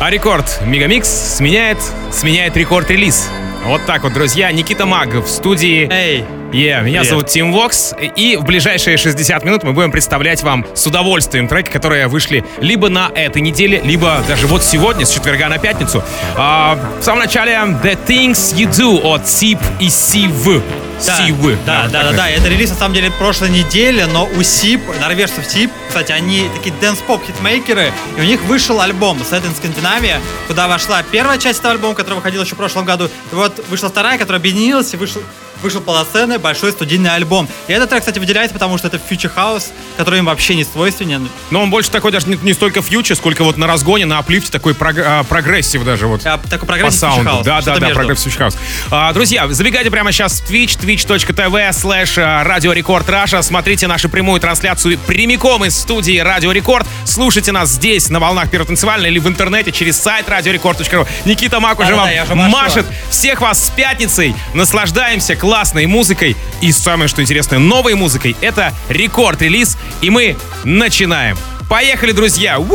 А Record Megamix сменяет, сменяет Record Release. Вот так вот, друзья. Никита Маг в студии. Эй! Yeah, меня Привет. зовут Тим Вокс, и в ближайшие 60 минут мы будем представлять вам с удовольствием треки, которые вышли либо на этой неделе, либо даже вот сегодня, с четверга на пятницу. А, в самом начале The Things You Do от Seeb и Сив. Да, Сивы. Да, да, да, да, Это релиз на самом деле прошлой недели, но у Seeb, норвежцев Seeb, кстати, они такие dance-pop хитмейкеры, и у них вышел альбом Sad in Scandinavia, куда вошла первая часть этого альбома, который выходил еще в прошлом году, и вот вышла вторая, которая объединилась, и вышел вышел полноценный большой студийный альбом. И этот трек, кстати, выделяется, потому что это future house, который им вообще не свойственен. Но он больше такой даже не, не столько future, сколько вот на разгоне, на uplift е такой прог, а, progressive даже вот. А, такой progressive по саунду. Да, да, да, progressive future house. А, друзья, забегайте прямо сейчас в Twitch, twitch.tv slash а, Radio Record Russia. Смотрите нашу прямую трансляцию прямиком из студии Radio Record. Слушайте нас здесь, на волнах Первой танцевальной или в интернете через сайт radiorecord.ru. Никита Мак уже да, вам да, машет. Всех вас с пятницей. Наслаждаемся классной музыкой и самое, что интересное, новой музыкой. Это Record Release, и мы начинаем. Поехали, друзья! У-ху!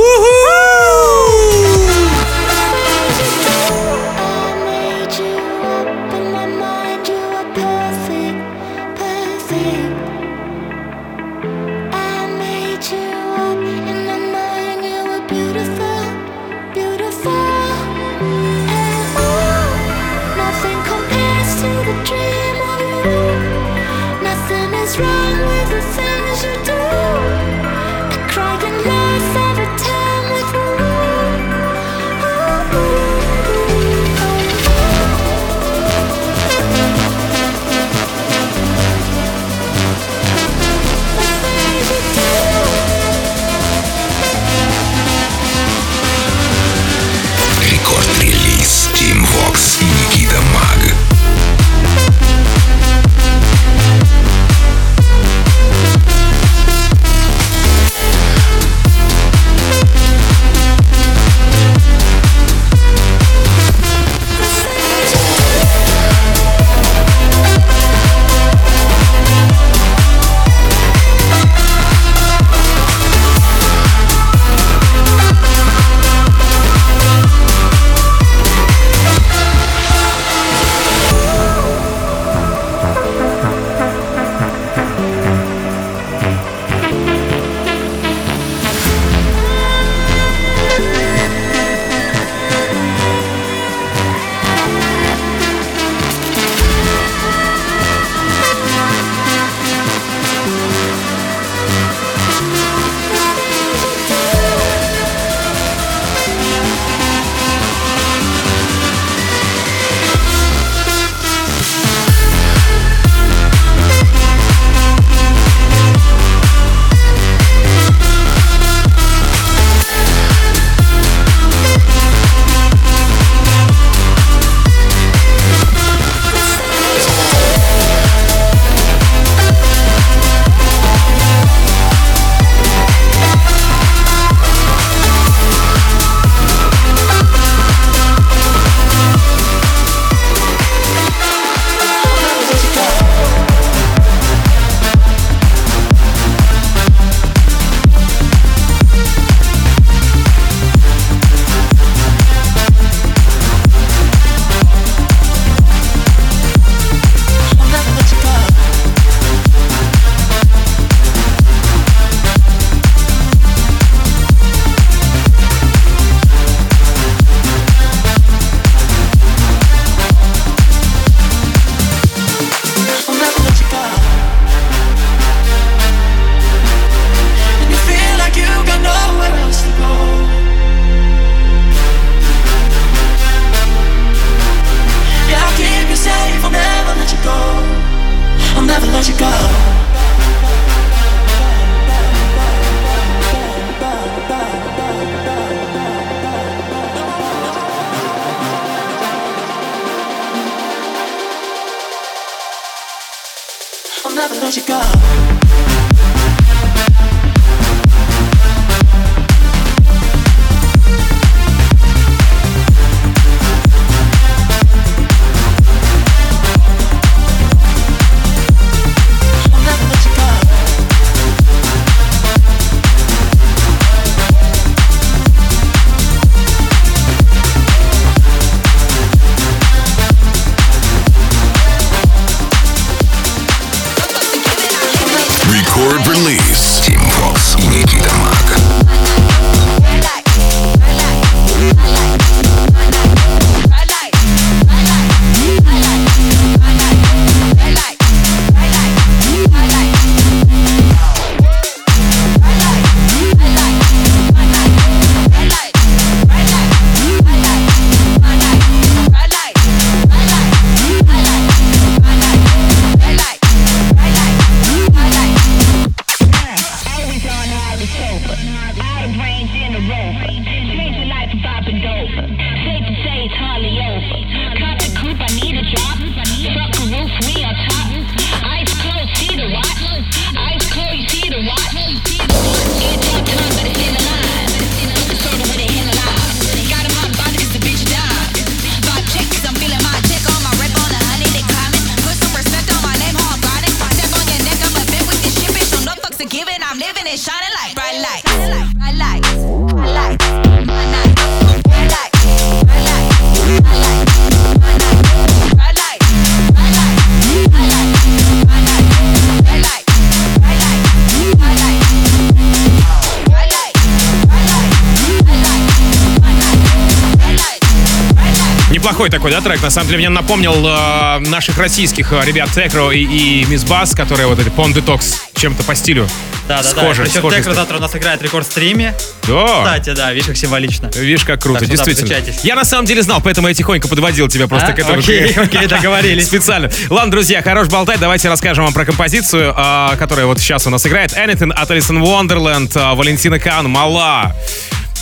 Такой, да, трек. На самом деле, мне напомнил э, наших российских э, ребят Текро и, и Мисс Бас, которые вот эти Pond Detox чем-то по стилю Да, да, схожи. да. Причем схожи Текро завтра у нас играет рекорд стриме. Да. Кстати, да, видишь, как символично. Видишь, как круто, Так да, действительно. я на самом деле знал, поэтому я тихонько подводил тебя просто А? к этому. Окей, окей, договорились. Специально. Ладно, друзья, хорош болтать. Давайте расскажем вам про композицию, а, которая вот сейчас у нас играет. Anything от Alison Wonderland, а, Валентина Кан, Мала.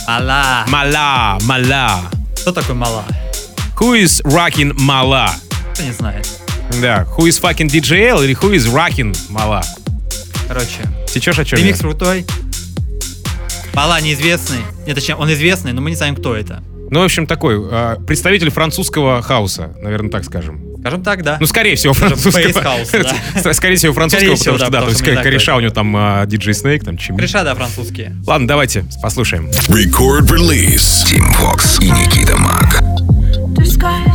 Алла. Мала, Мала. Кто такой мала? Who is rocking Мала? Кто не знает. Да, who is fucking DJL или who is rocking Мала? Короче, Сечешь о чем ремикс я? крутой. Мала неизвестный. Нет, точнее, он известный, но мы не знаем, кто это. Ну, в общем, такой а, представитель французского хауса, наверное, так скажем. Скажем так, да. Ну, скорее всего, французского. House, да. Скорее всего, французского, Скорее всего, потому что, да, да, то потому есть что знаем, кореша кто у него там а, DJ Snake, там чем. Кореша, да, французские. Ладно, давайте послушаем. Record release. Team Fox и Никита Мак. the sky.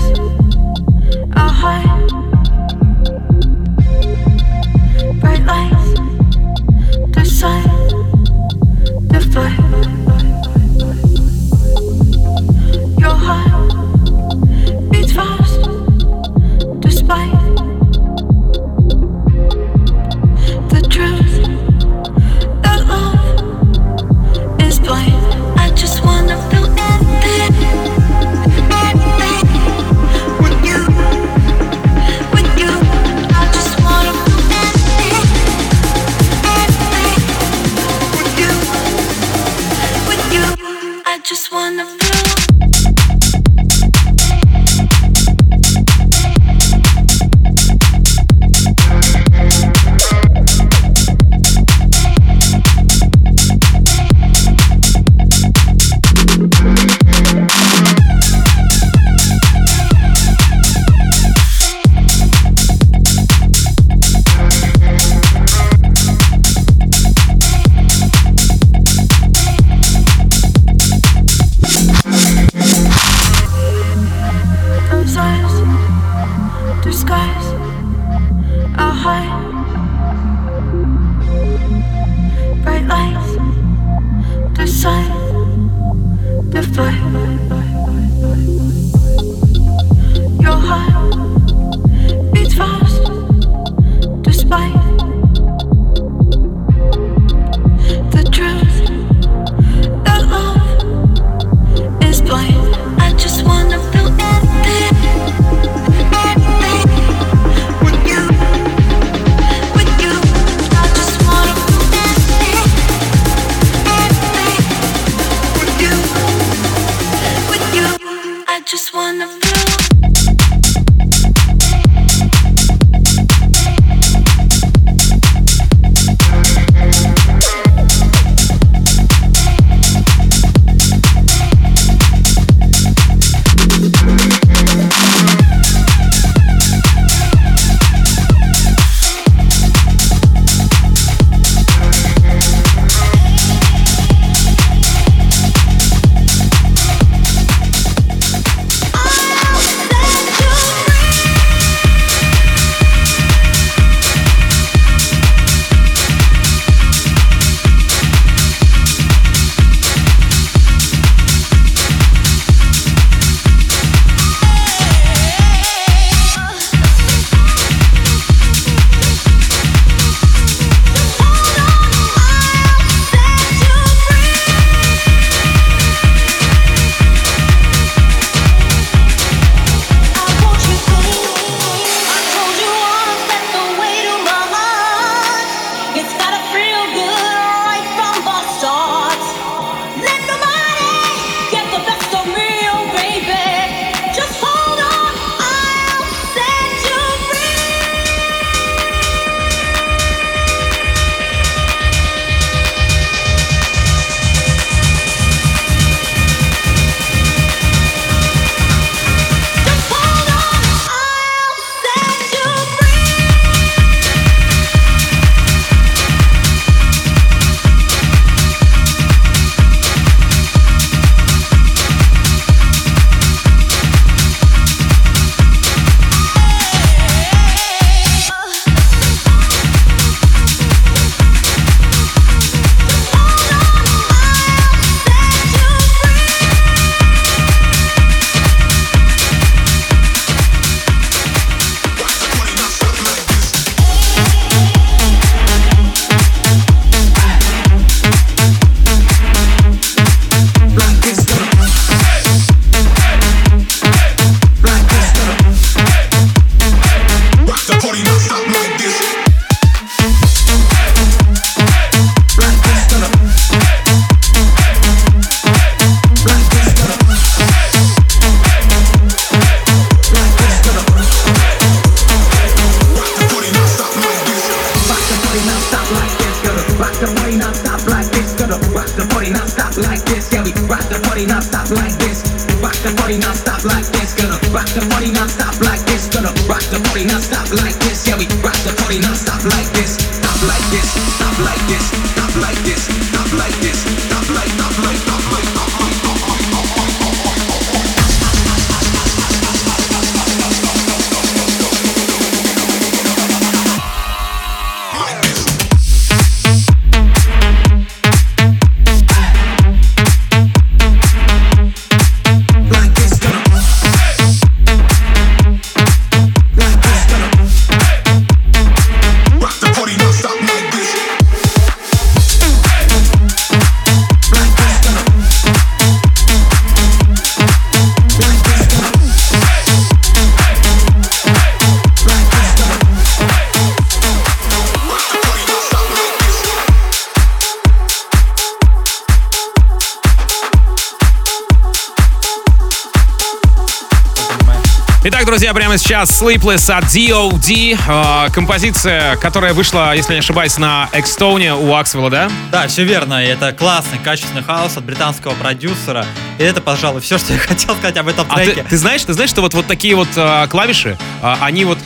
Друзья, прямо сейчас Sleepless от D.O.D. Э, композиция, которая вышла, если не ошибаюсь, на Экстоуне у Аксвелла, да? Да, все верно. Это классный, качественный хаос от британского продюсера. И это, пожалуй, все, что я хотел сказать об этом А ты, треке. ты знаешь, ты знаешь, что вот, вот такие вот э, клавиши, э, они вот,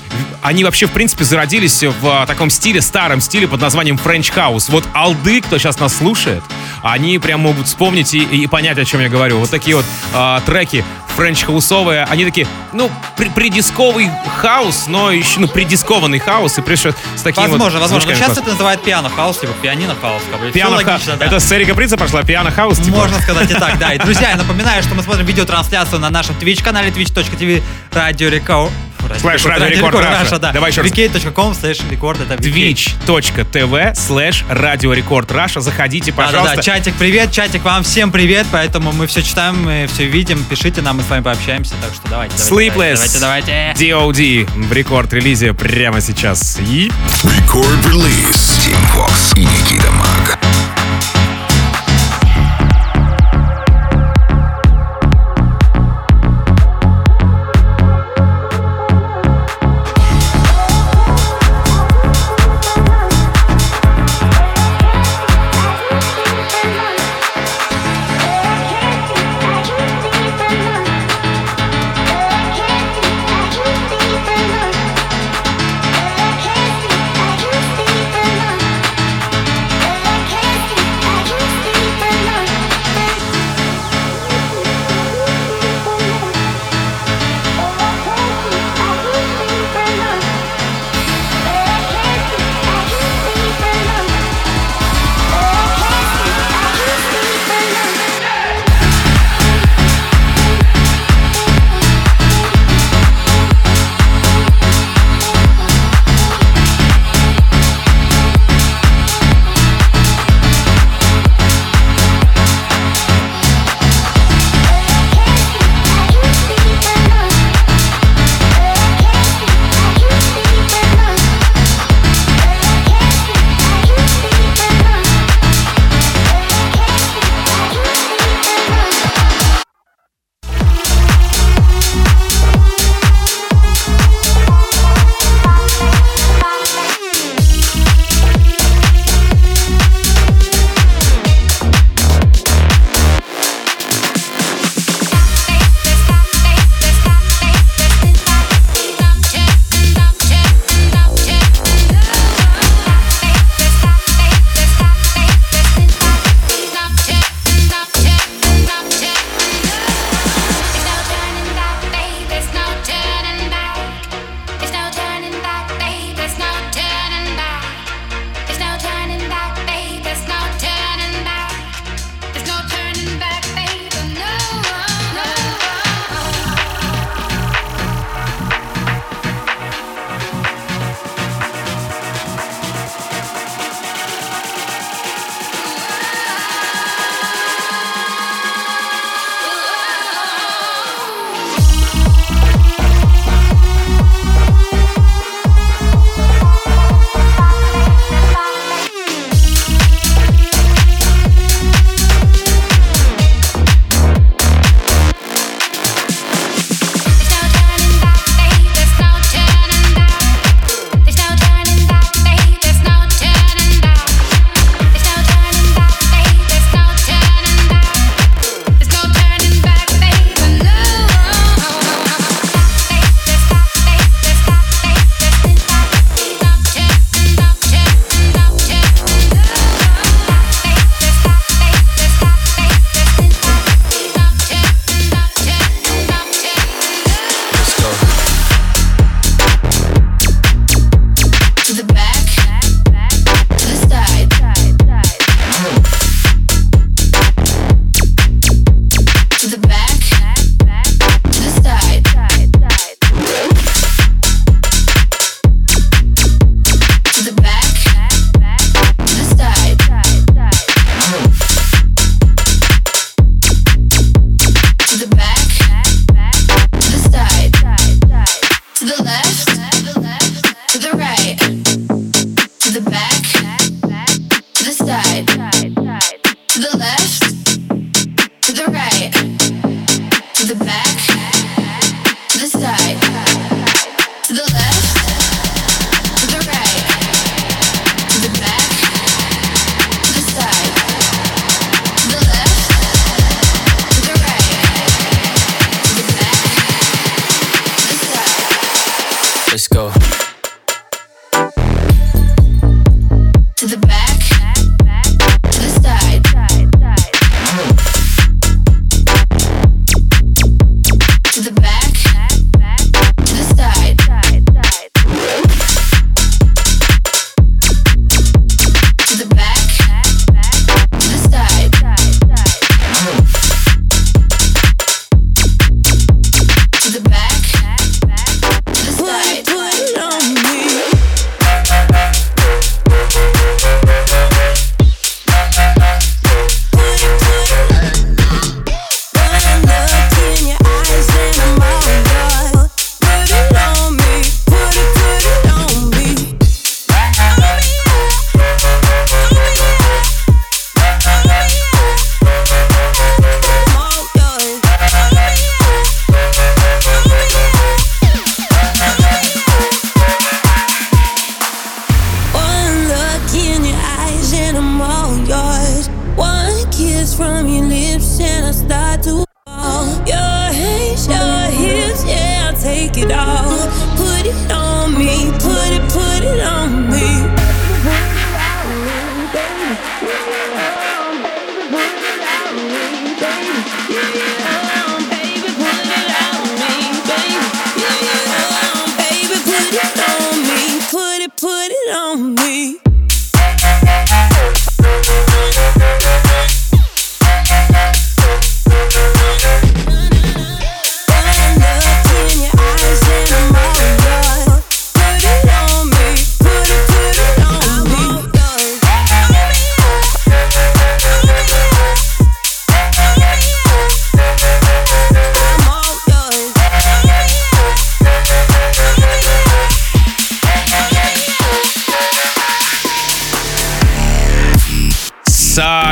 они вообще, в принципе, зародились в э, таком стиле, старом стиле под названием French House. Вот алды, кто сейчас нас слушает, они прям могут вспомнить и, и понять, о чем я говорю. Вот такие вот э, треки french house овые, они такие, ну, при, придисковый хаус, но еще, ну, придискованный хаус, и пришел с такими Возможно, вот возможно. Но сейчас это называют piano house, либо пианино хаус. Как бы. Всё Piano ха- логично, да. Это с Эрика Принца пошла piano house, типа? Можно сказать и так, да. И, друзья, я напоминаю, что мы смотрим видеотрансляцию на нашем Twitch-канале twitch.tv Radio. Slash Radio Record Russia. да. Давай еще раз. vk.com slash record, это twitch.tv slash Radio Record Russia. Заходите, пожалуйста. Да-да-да, чатик, привет, чатик, вам всем привет, поэтому мы все читаем, мы все видим, пишите нам, мы с вами пообщаемся, так что давайте, давайте, Sleepless. давайте, давайте. DOD в рекорд-релизе прямо сейчас. И Record release. Team Fox и Никита Мак.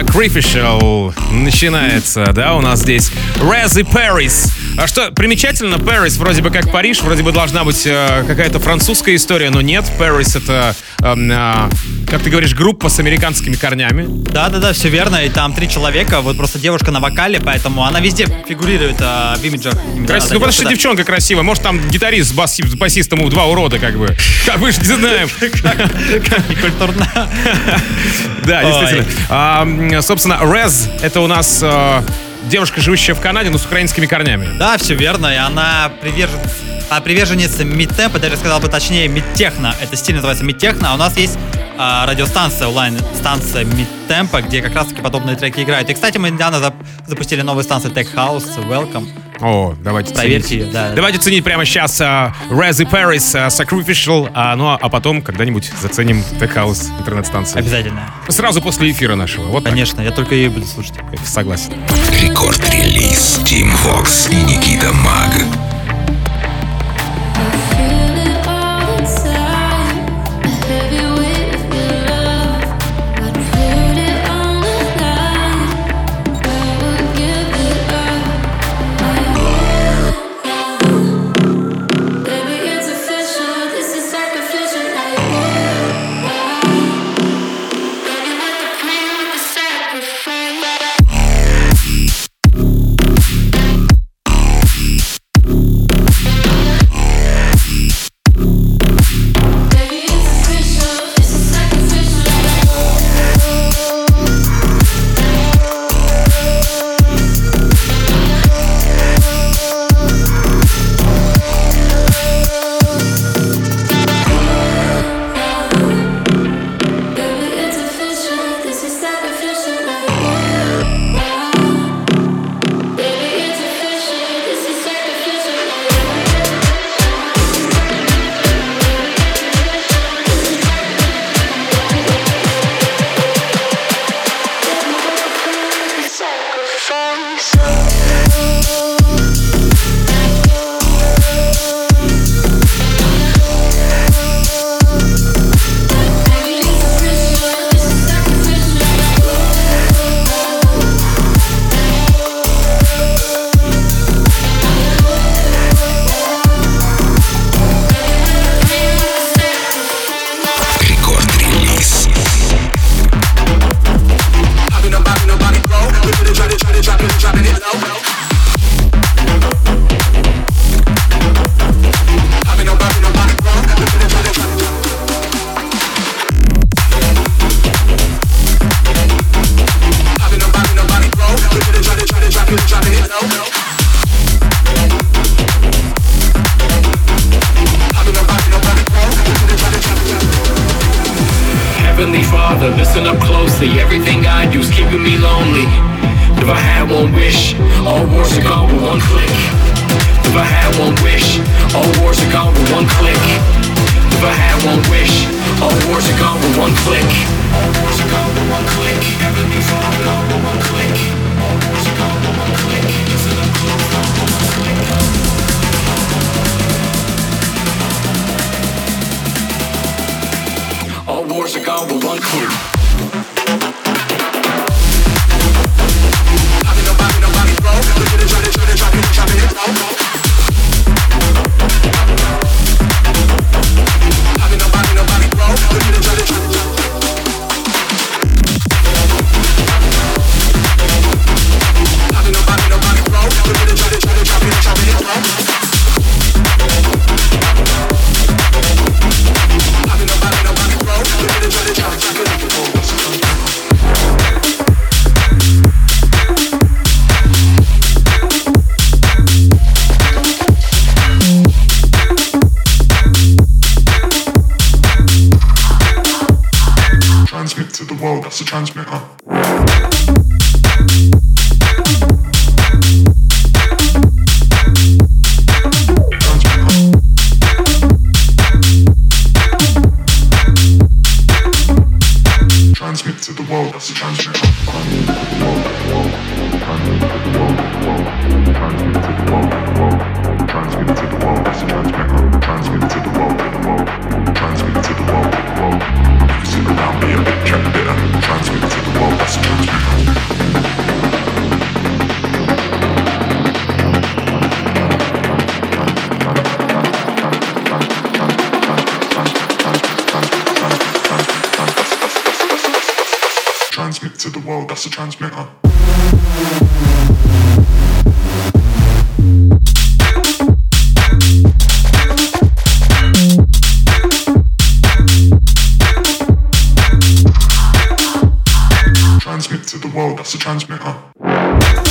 Sacrificial начинается, да, у нас здесь Rezi Paris. А что, примечательно, Paris вроде бы как Париж, вроде бы должна быть э, какая-то французская история, но нет, Paris это, эм, э, как ты говоришь, группа с американскими корнями. Да-да-да, все верно. И там три человека. Вот просто девушка на вокале, поэтому она везде фигурирует а, в имиджах. именно Крас- эта Ну, потому что девушка, девчонка красивая. Может, там гитарист с, баси- с басистом у два урода, как бы. А мы же не знаем. да. Некультурно. Да, действительно. А, собственно, Рез — это у нас э, девушка, живущая в Канаде, но с украинскими корнями. Да, все верно. И она привержен... а, приверженница мидтемпа, даже сказал бы точнее мидтехно. Это стиль называется мидтехно. А у нас есть а, радиостанция, онлайн-станция мидтемпа, где как раз-таки подобные треки играют. И, кстати, мы недавно зап- запустили новую станцию Tech House, Welcome. О, давайте Проверьте ценить. ее, да. Давайте ценить прямо сейчас uh, Rezi Paris, э, Sacrificial, а, ну а, а потом когда-нибудь заценим Tech House интернет-станции. Обязательно. Сразу после эфира нашего. Вот так. Конечно, я только ее буду слушать. Согласен. Рекорд-релиз Team Vox и Никита Маг. Wars are gone with one click. Bye.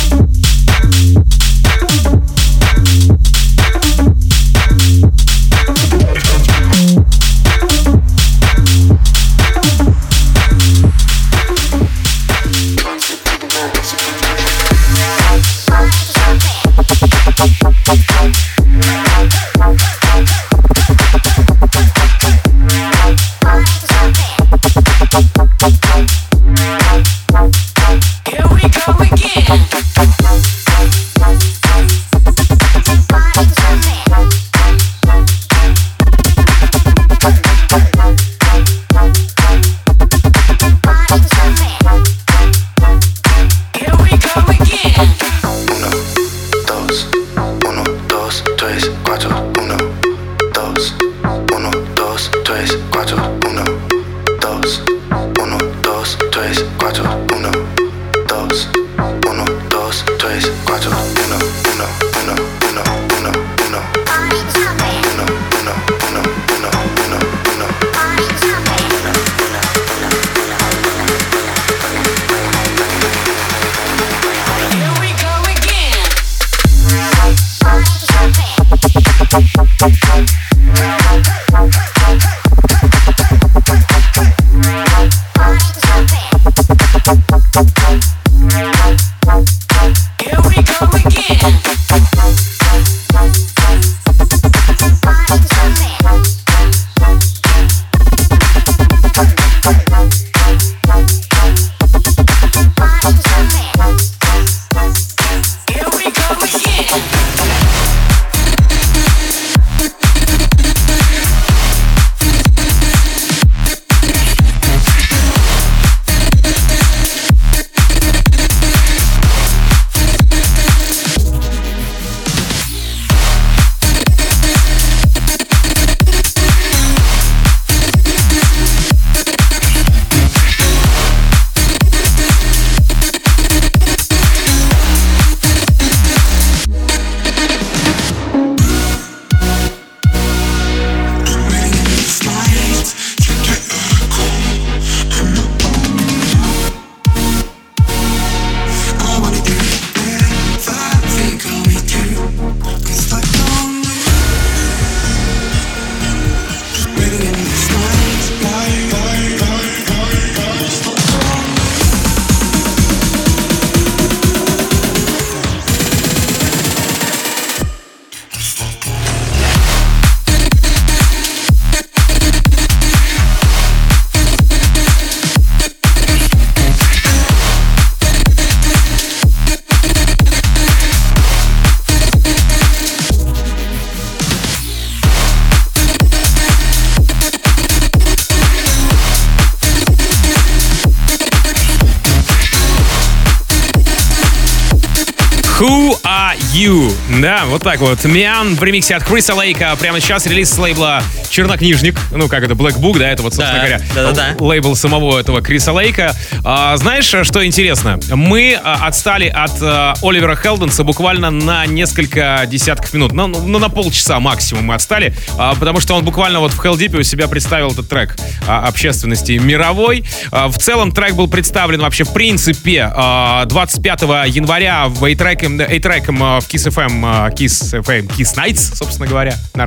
Да, Да, вот так вот. Миан в ремиксе от Криса Лейка. Прямо сейчас релиз с лейбла Чернокнижник. Ну, как это, Black Book, да, это вот, собственно Да, говоря, да-да-да. лейбл самого этого Криса Лейка. А, знаешь, что интересно? Мы а, отстали от а, Оливера Хелденса буквально на несколько десятков минут. Ну, ну, на полчаса максимум мы отстали, а, потому что он буквально вот в Хелдипе у себя представил этот трек а, общественности мировой. А, в целом трек был представлен вообще в принципе а, 25 января в A-Trak ом, A-Trak ом а, в Kiss FM, а, Kiss FM, Kiss Nights, собственно говоря, на,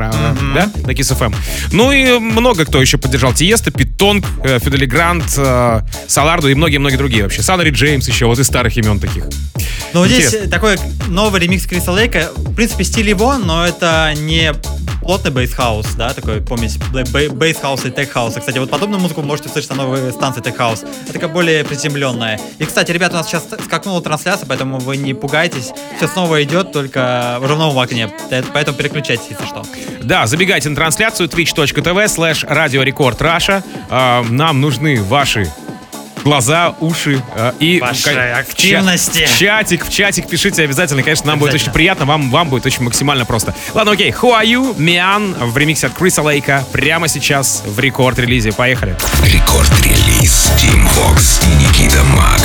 да, на Kiss FM. Ну и много кто еще поддержал. Тиесто, Пит Тонг, э, Федде Ле Гранд, э, Саларду и многие-многие другие вообще. Саннери Джеймс еще, вот из старых имен таких. Но вот здесь такой новый ремикс Криса Лейка. В принципе, стиль его, но это не плотный bass house, да, такой помесь бей- бей- bass house а и tech house а. Кстати, вот подобную музыку можете услышать на новой станции tech house. Это такая более приземленная. И, кстати, ребята, у нас сейчас скакнула трансляция, поэтому вы не пугайтесь. Все снова идет, только в новом окне. Э, Поэтому переключайтесь, если что. Да, забегайте на трансляцию twitch.tv slash Radio Record Russia. А, Нам нужны ваши глаза, уши а, и Ваши ка- в ча- активности. В чатик, в чатик пишите обязательно. Конечно, нам будет Обязательно. очень приятно, вам, вам будет очень максимально просто. Ладно, окей. Who are you? Миан в ремиксе от Криса Лейка прямо сейчас в рекорд-релизе. Поехали. Рекорд-релиз Team Vox и Никита Маг.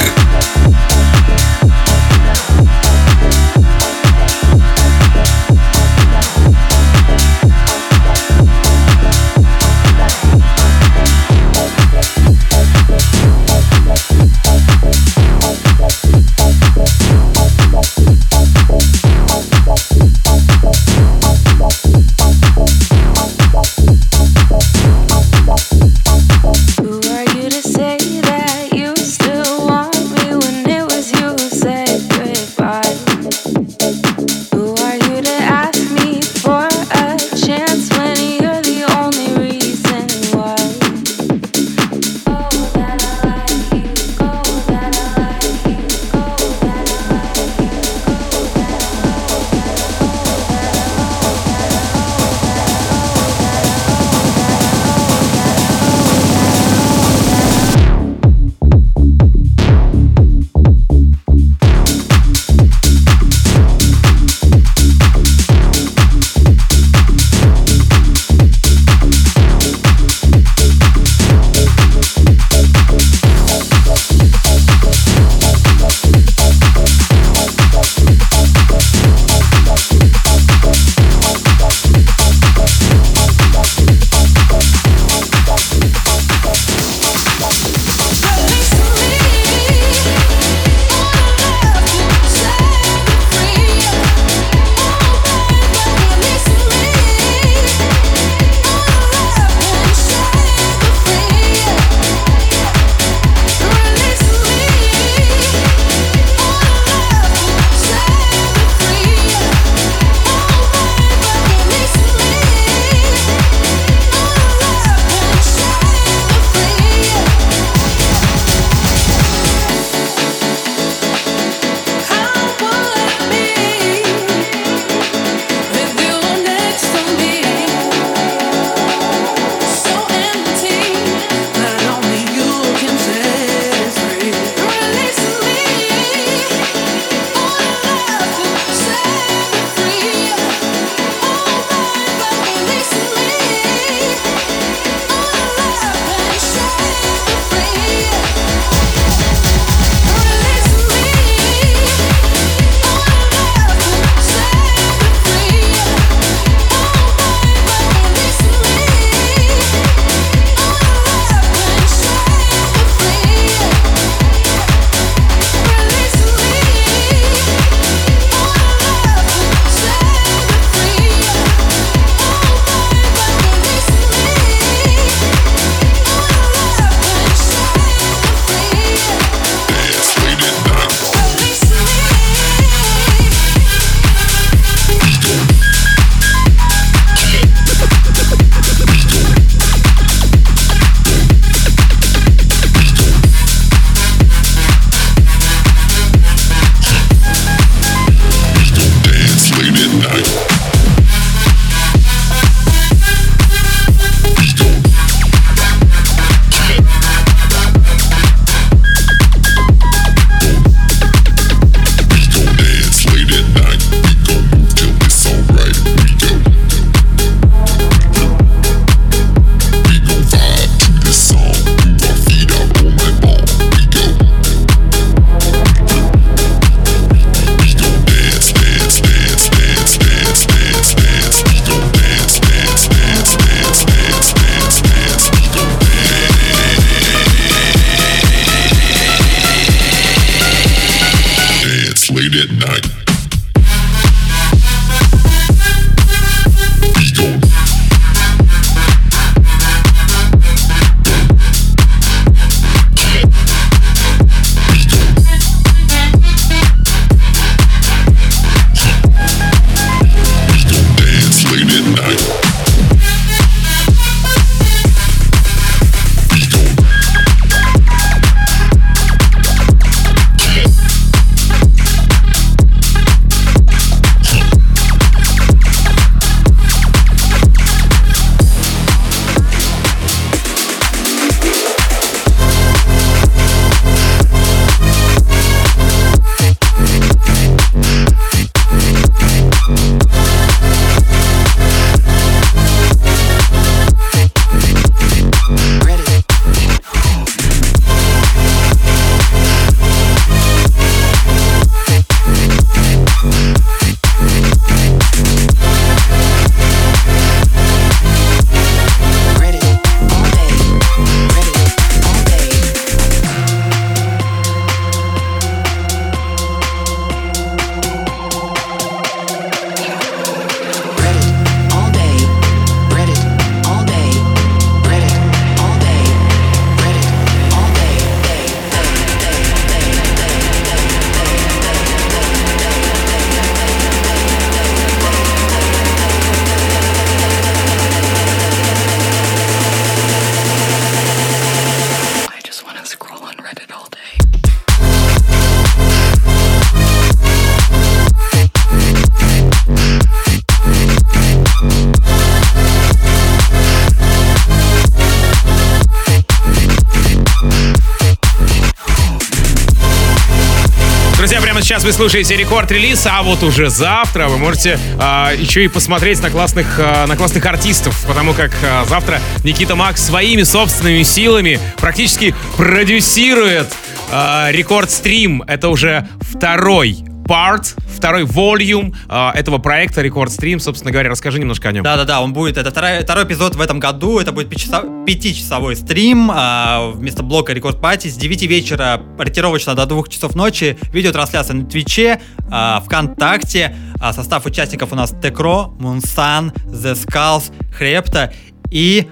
Вы слушаете Record Release, а вот уже завтра вы можете а, еще и посмотреть на классных, а, на классных артистов, потому как а, завтра Никита Макс своими собственными силами практически продюсирует а, Record Stream. Это уже второй part, второй volume э, этого проекта Record Stream. Собственно говоря, расскажи немножко о нем. Да-да-да, он будет, это второй, второй эпизод в этом году, это будет пятичасов- пятичасовой стрим, а, вместо блока Record Party с 9 вечера ориентировочно до 2 часов ночи, видеотрансляция на Твиче, а, ВКонтакте, А, состав участников у нас Текро, Мунсан, The Skulls, Хрепта и...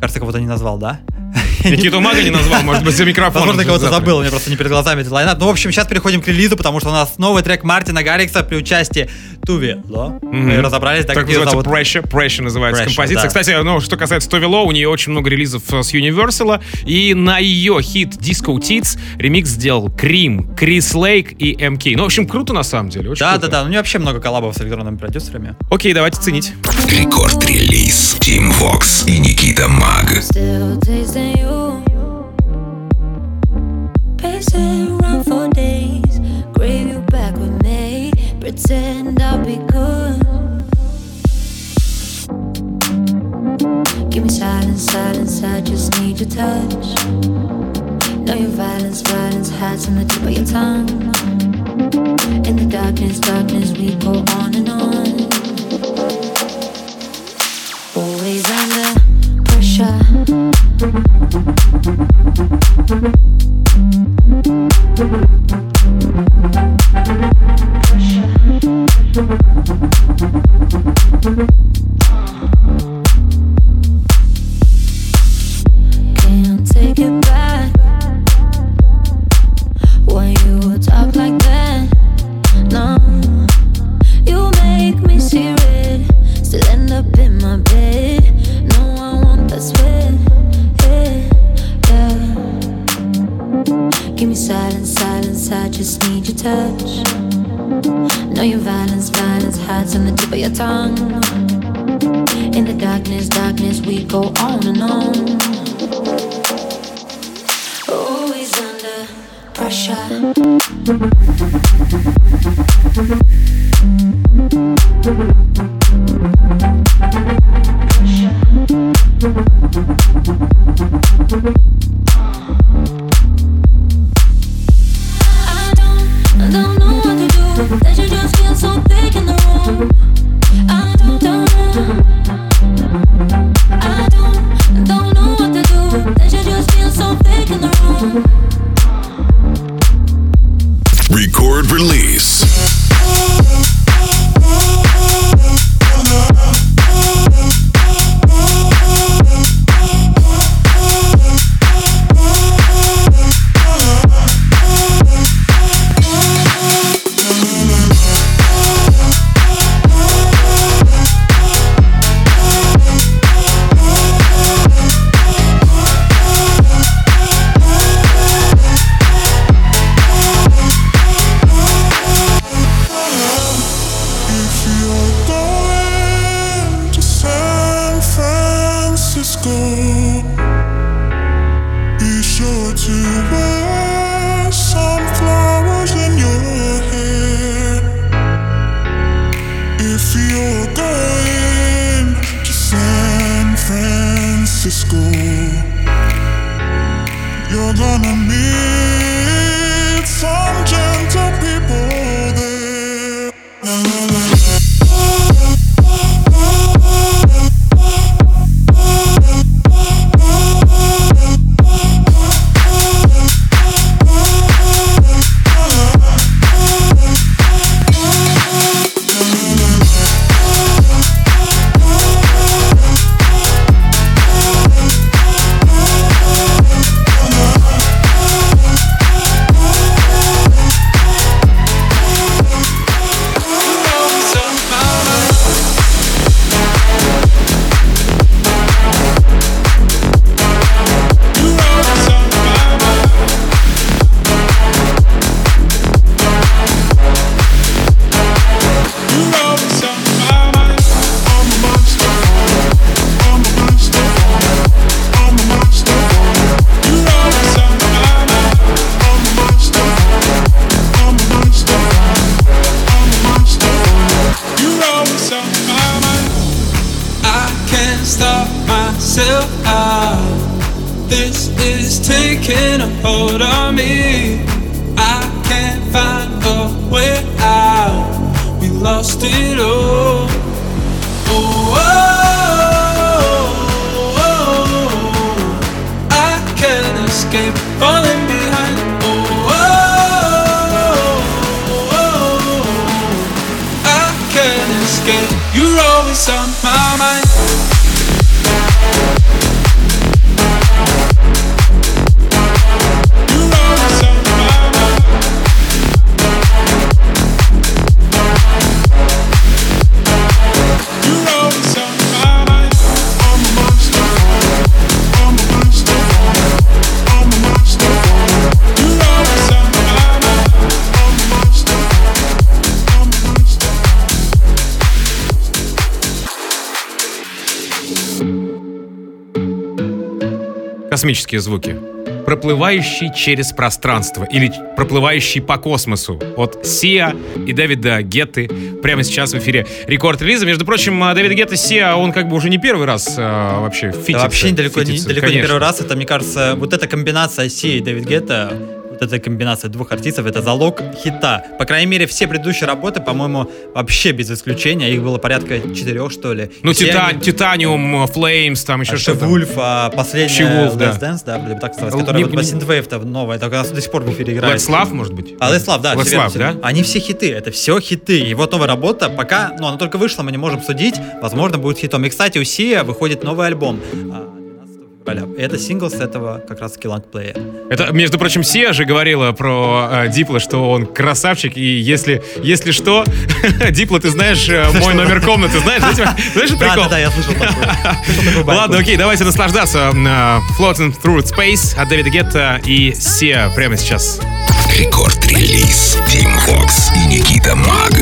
Кажется, кого-то не назвал, да? Никиту Мага не назвал, может быть, за микрофоном. Возможно, кого-то забыл, у меня просто не перед глазами этот лайнап. Ну, в общем, сейчас переходим к релизу, потому что у нас новый трек Мартина Гаррикса при участии Туви Ло. Мы разобрались, да, Так как называется зовут. Pressure. Pressure называется Pressure, композиция. да. Кстати, ну, что касается Тови Лоу, у нее очень много релизов э, с Universal. И на ее хит Disco Tits ремикс сделал Крим, Крис Лейк и МК. Ну, в общем, круто на самом деле. очень Да, круто. да, да. У нее вообще много коллабов с электронными продюсерами. Окей, давайте ценить. Рекорд-релиз Тим Вокс и Никита Маг. Tasting you. Pacing around for days. Crave you back with me. Pretend I'll be good. Give me silence, silence. I just need your touch. Know your violence, violence hides on the tip of your tongue. In the darkness, darkness, we go on and on. Pressure. Touch. Know your violence, violence hides on the tip of your tongue. In the darkness, darkness, we go on and on. Always under pressure. Космические звуки. Проплывающий через пространство или проплывающий по космосу от Сиа и Дэвида Гетты прямо сейчас в эфире рекорд релиза. Между прочим, а, Дэвид Гетта Сиа, он как бы уже не первый раз а, вообще Да фитится. вообще далеко, не, фитится, далеко не первый раз. Это, мне кажется, вот эта комбинация Си и Дэвид Гетта, эта комбинация двух артистов, это залог хита. По крайней мере, все предыдущие работы, по-моему, вообще без исключения. Их было порядка четырех, что ли. Ну, Тита- они- Титаниум, Флеймс, там еще А что-то. Вульф, а последняя She-Wolf, да. Let's Dance, да, блин, так Л- которая не- вот по Synthwave-то новая, так у нас до сих пор в эфире играет. Love, может быть? А Love, да. Всё да? Они все хиты, это все хиты. И вот новая работа, пока, ну, она только вышла, мы не можем судить, возможно, будет хитом. И, кстати, у Сия выходит новый альбом. 12 февраля. И это сингл с этого как раз таки лонгплея. Это, между прочим, Сия же говорила про э, Дипло, что он красавчик, и если, если что, Дипло, ты знаешь э, мой номер комнаты, знаешь, знаешь, знаешь этот Да, прикол? да, да, я слышал такое. Ладно, окей, давайте наслаждаться э, Floating Through Space от Дэвида Гетта и Сия прямо сейчас. Record Release Тим Вокс и Никита Маг.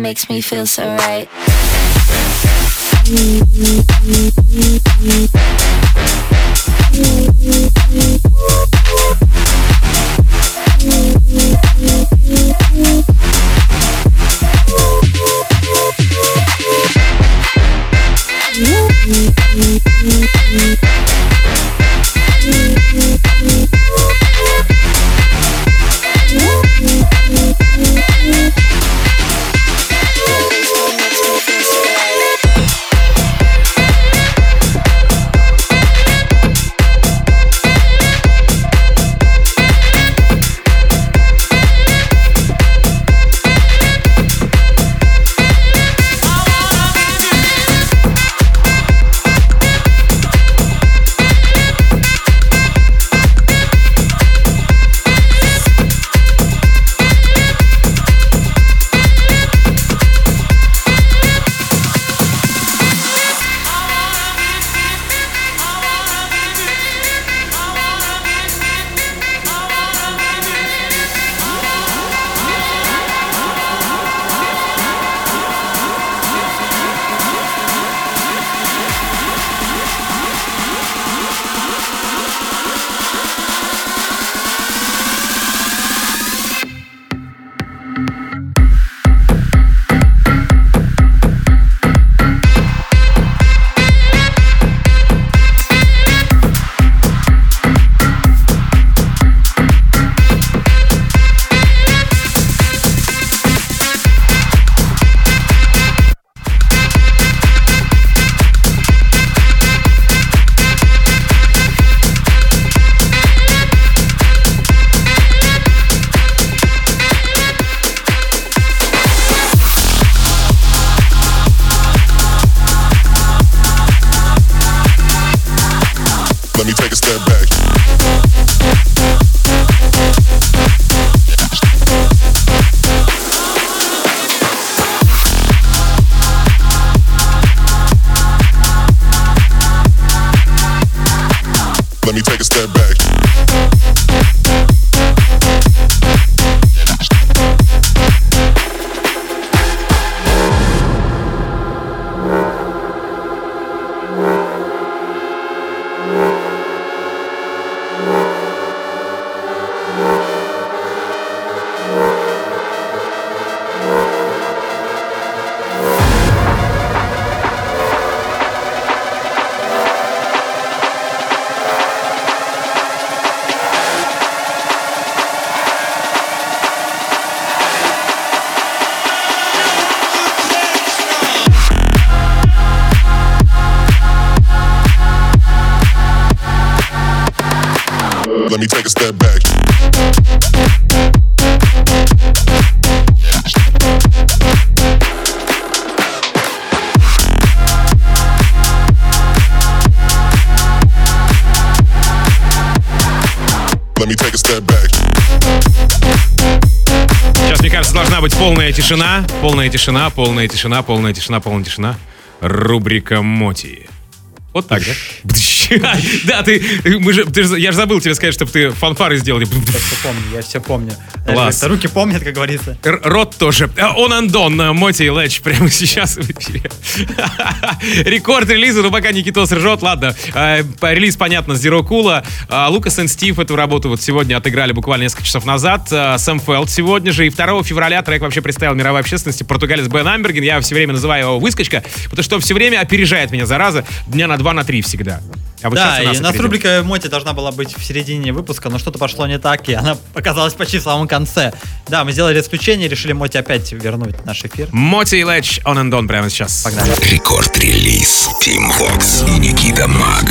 Makes me feel so right. Let быть полная тишина. Полная тишина, полная тишина, полная тишина, полная тишина. Рубрика Моти. Вот так, да? Да, ты, мы же, ты я же забыл тебе сказать, чтобы ты фанфары сделали. Я все помню, я все помню. Класс. Руки помнят, как говорится. Р- Рот тоже. On and on, э, Моти и Лэч прямо сейчас в эфире. Record Release а, ну пока Никитос ржет, ладно. По- Релиз, понятно, Zero Cool. А, Лукас и Стив эту работу вот сегодня отыграли буквально несколько часов назад. А, Сэм Фелд сегодня же. И 2 февраля трек вообще представил мировой общественности португалец Бен Амберген. Я все время называю его выскочка, потому что все время опережает меня, зараза, дня на два, на три всегда. А вот да, и у нас рубрика Моти должна была быть в середине выпуска, но что-то пошло не так, и она оказалась почти в самом конце. Да, мы сделали исключение, решили Моти опять вернуть в наш эфир. Моти и Лэч, он and on прямо сейчас. Погнали. Рекорд-релиз Team Vox и Никита Маг.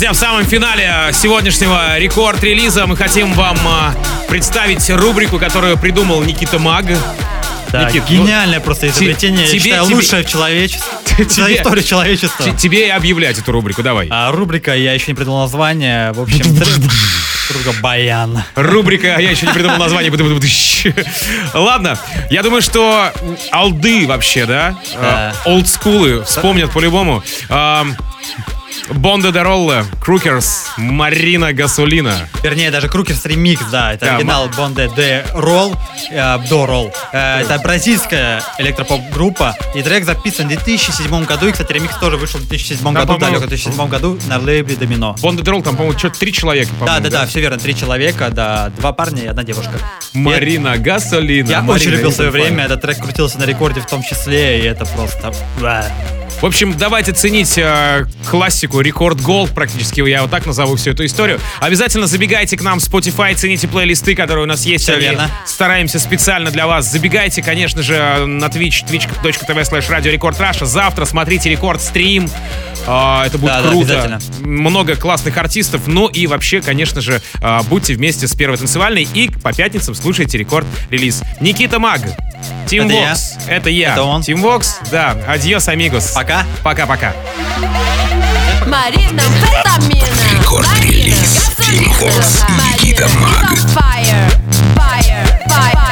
Друзья, в самом финале сегодняшнего рекорд-релиза мы хотим вам а, представить рубрику, которую придумал Никита Маг. Да, Никит, ну, гениальное просто изобретение. тебе- я считаю, тебе- лучшее в человечестве. Тебе- историю человечества. Тебе и объявлять эту рубрику, давай. А рубрика, я еще не придумал название. В общем, рубрика «Баян». Рубрика, а я еще не придумал название. Ладно, я думаю, что алды вообще, да? Да. Олдскулы вспомнят по-любому. Bonde do Rolê, Crookers, Marina Gasolina. Вернее, даже Crookers ремикс, да. Это Да, оригинал Bonde do Rolê, э, до Ролл. Э, Это бразильская электропоп-группа. И трек записан в 2007 году. И, кстати, ремикс тоже вышел в 2007 Да, году, далеко в 2007 году на лейбле Domino. Bonde do Rolê, там, по-моему, что-то три человека, Да, по-моему, да, да, все верно. Три человека, да, два парня и одна девушка. Marina Gasolina. Я Марину очень любил в свое время. Этот трек крутился на рекорде в том числе, и это просто... да. В общем, давайте ценить э, классику, рекорд голд практически, я вот так назову всю эту историю. Обязательно забегайте к нам в Spotify, цените плейлисты, которые у нас есть. Они верно. Стараемся специально для вас. Забегайте, конечно же, на Twitch, twitch.tv slash Radio Record Russia. Завтра смотрите рекорд стрим. А, это будет Да, да, круто. обязательно. Много классных артистов. Ну и вообще, конечно же, а, будьте вместе с Первой танцевальной и по пятницам слушайте рекорд релиз. Никита Маг. Тим. Вокс. Это я. Это он. Тим Вокс. Да. Adiós, amigos. Пока. Пока-пока. Марина, амфетамина. Record Release. Тим Вокс и Никита Маг. Fire, fire, fire, fire.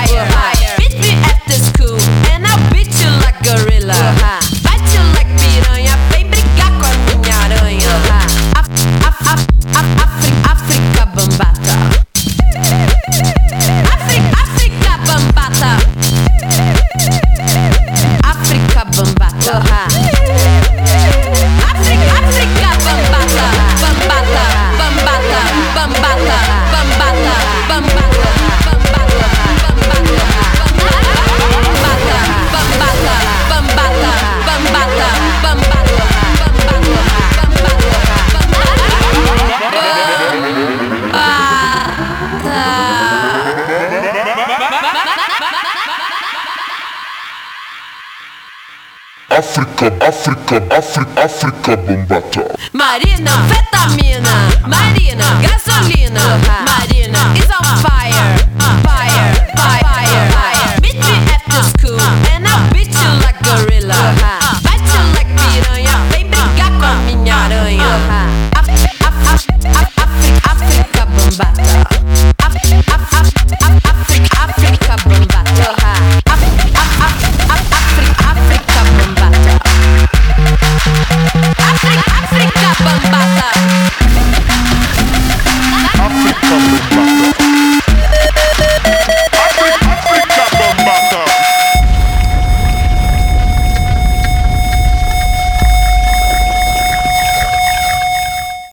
Africa, Africa, Africa, Africa Bombata. Marina,